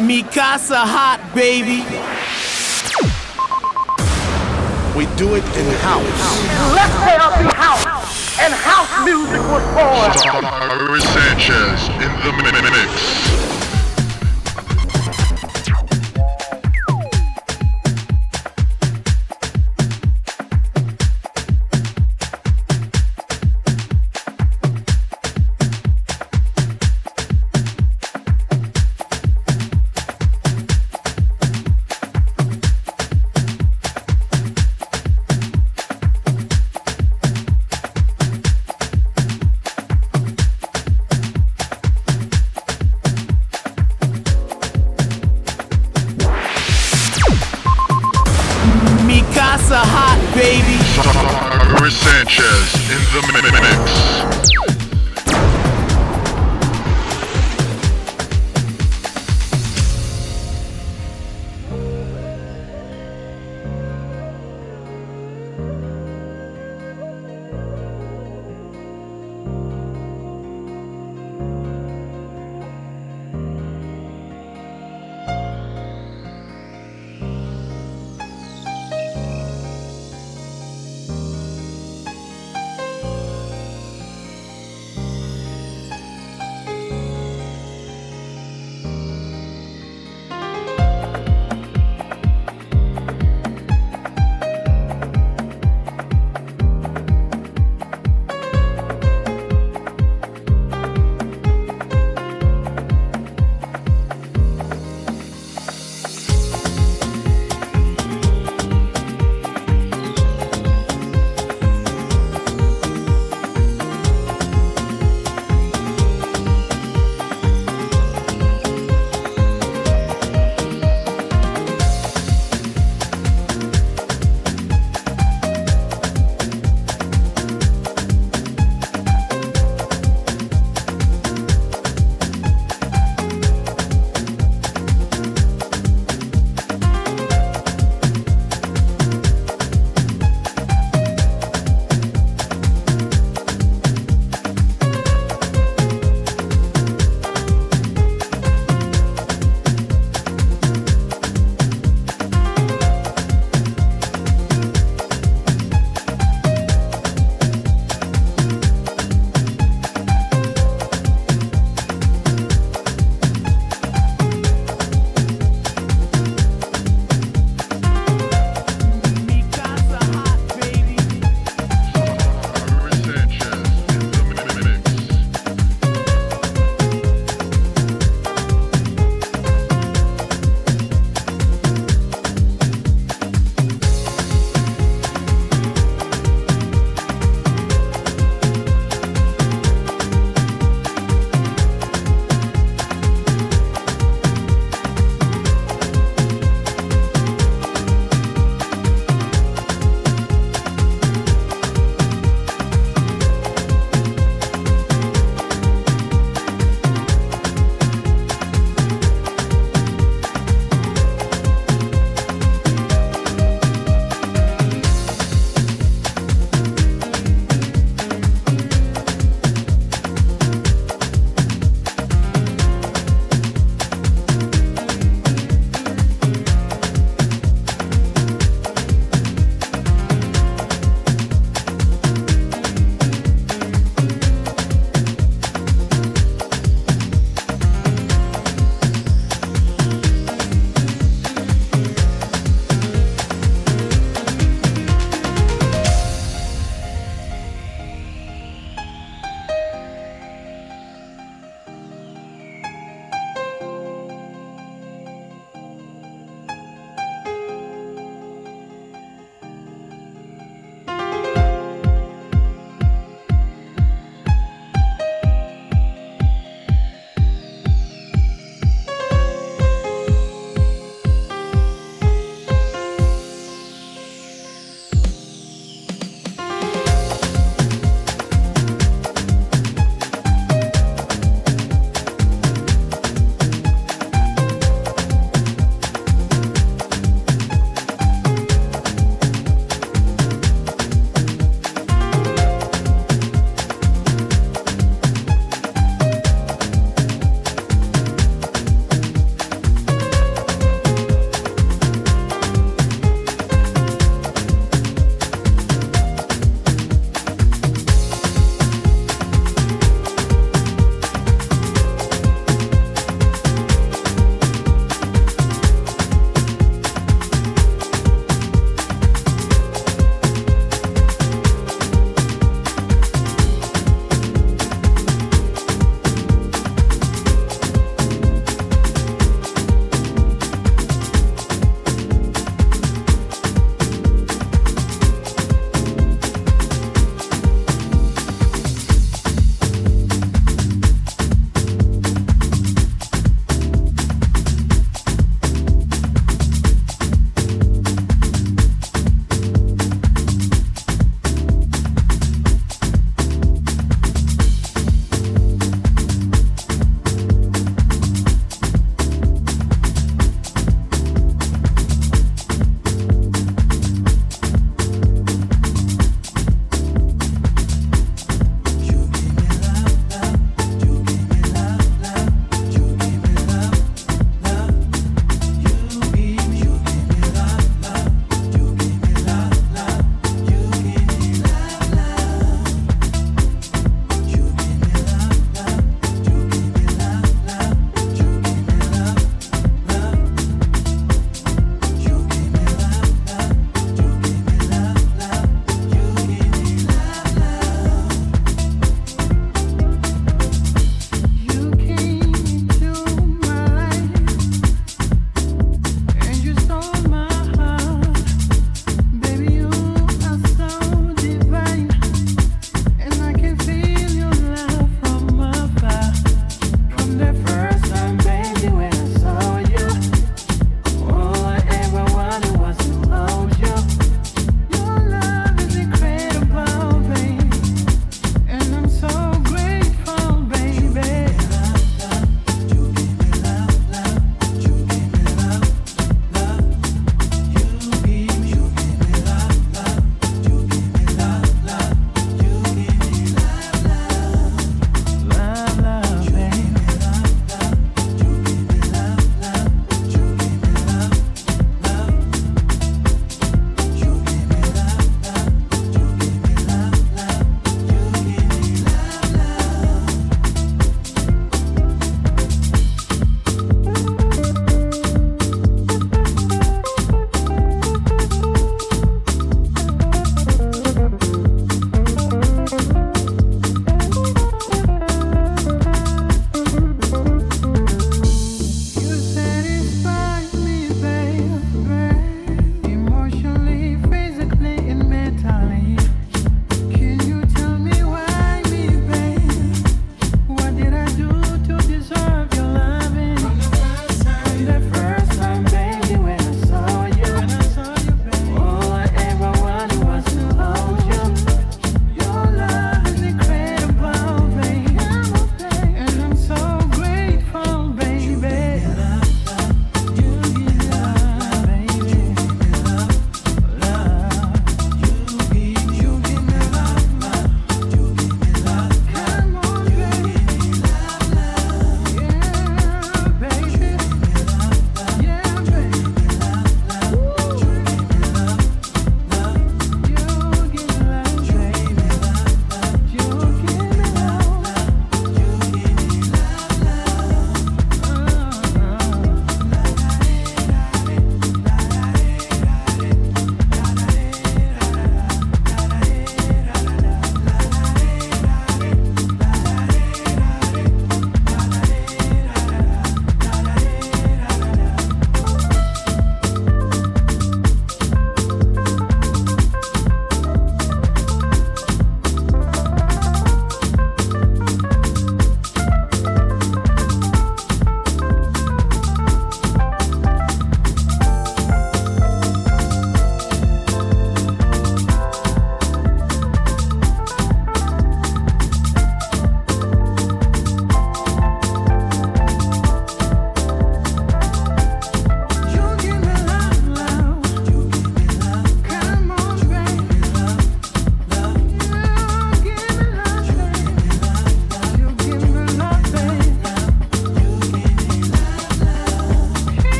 Mikasa hot, baby. We do it in house. Let's tell the house. And house music was born. Ira Sanchez in the mix.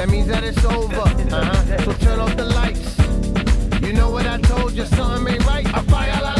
That means that it's over. Uh-huh. So turn off the lights. You know what I told you, something ain't right. I fire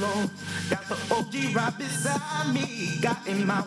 alone. Got the OG right beside me. Got in my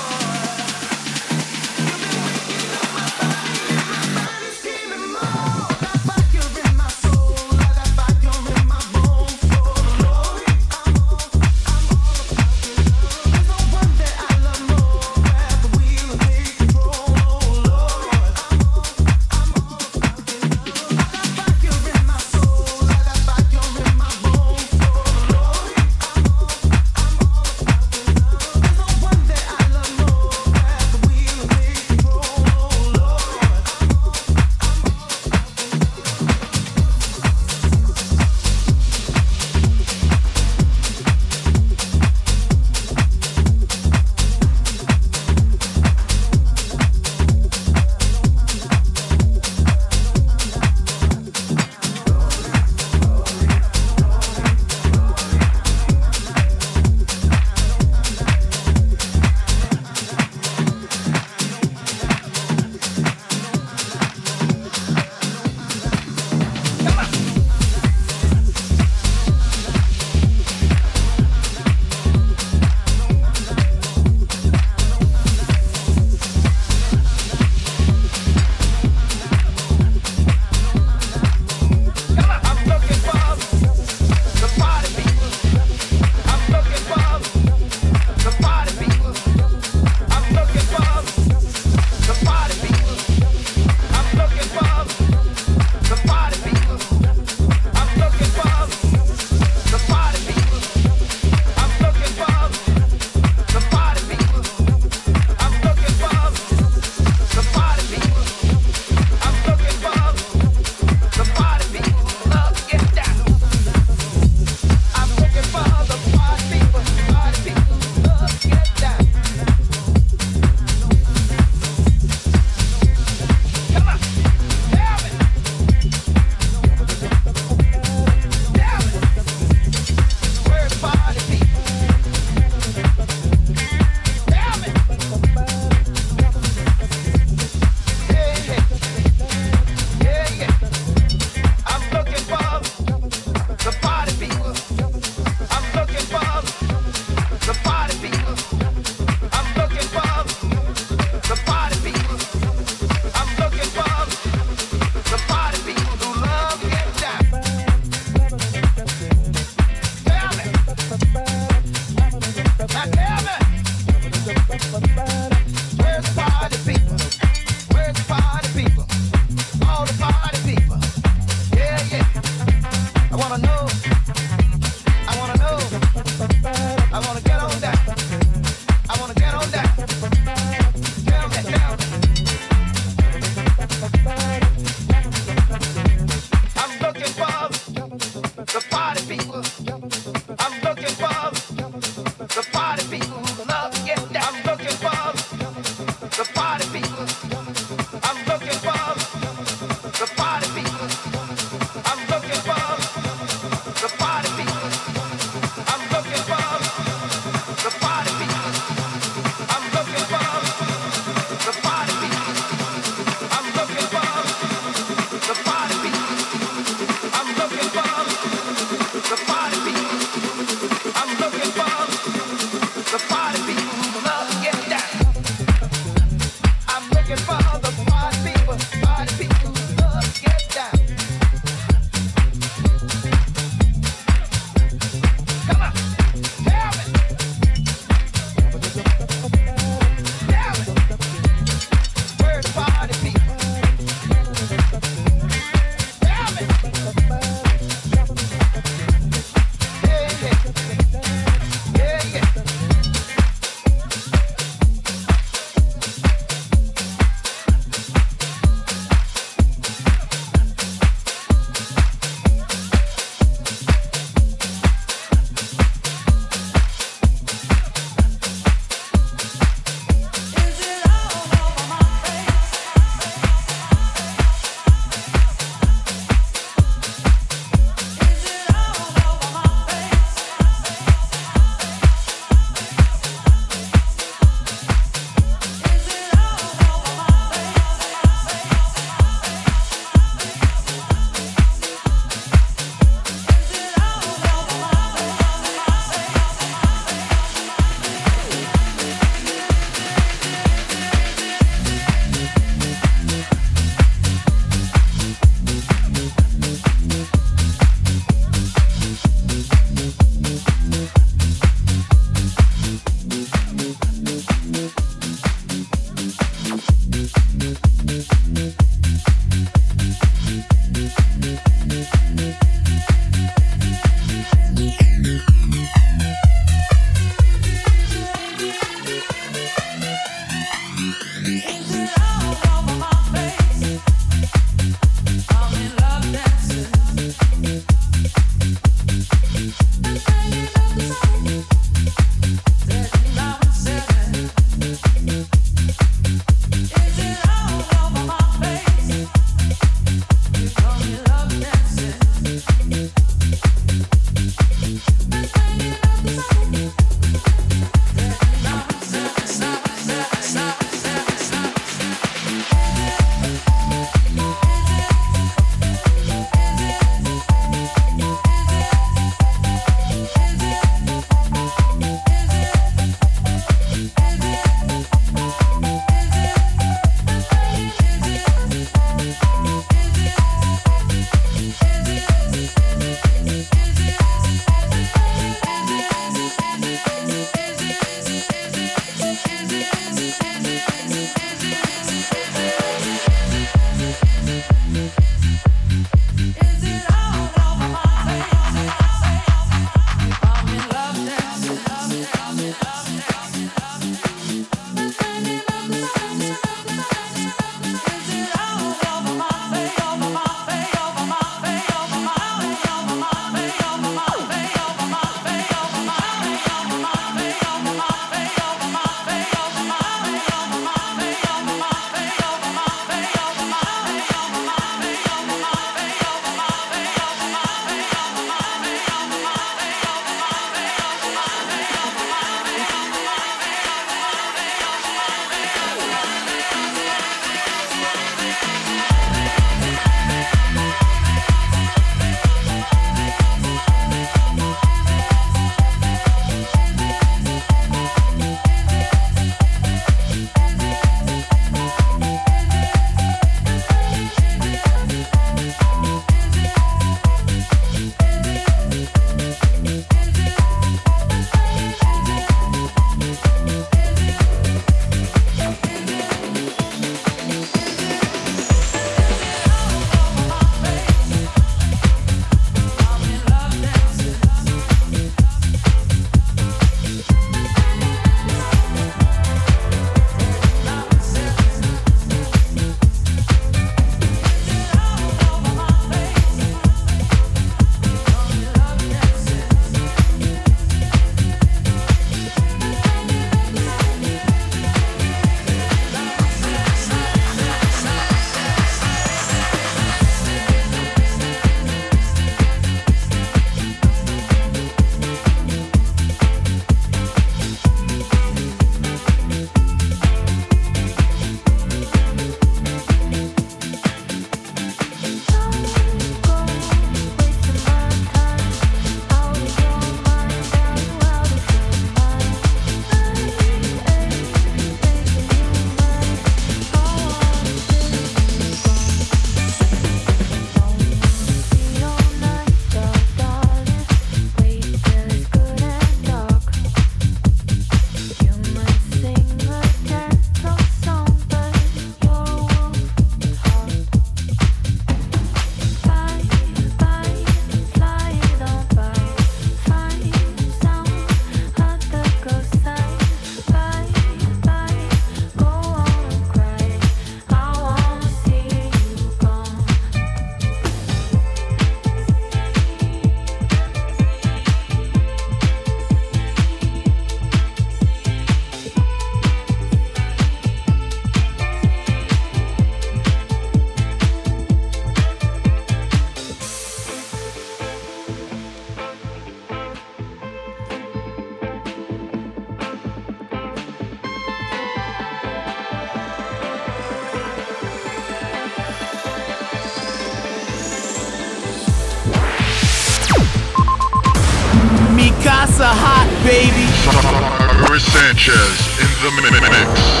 Sanchez in the mix.